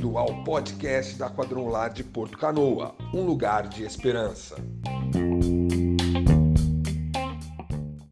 bem-vindo ao podcast da Quadrangular de Porto Canoa, um lugar de esperança.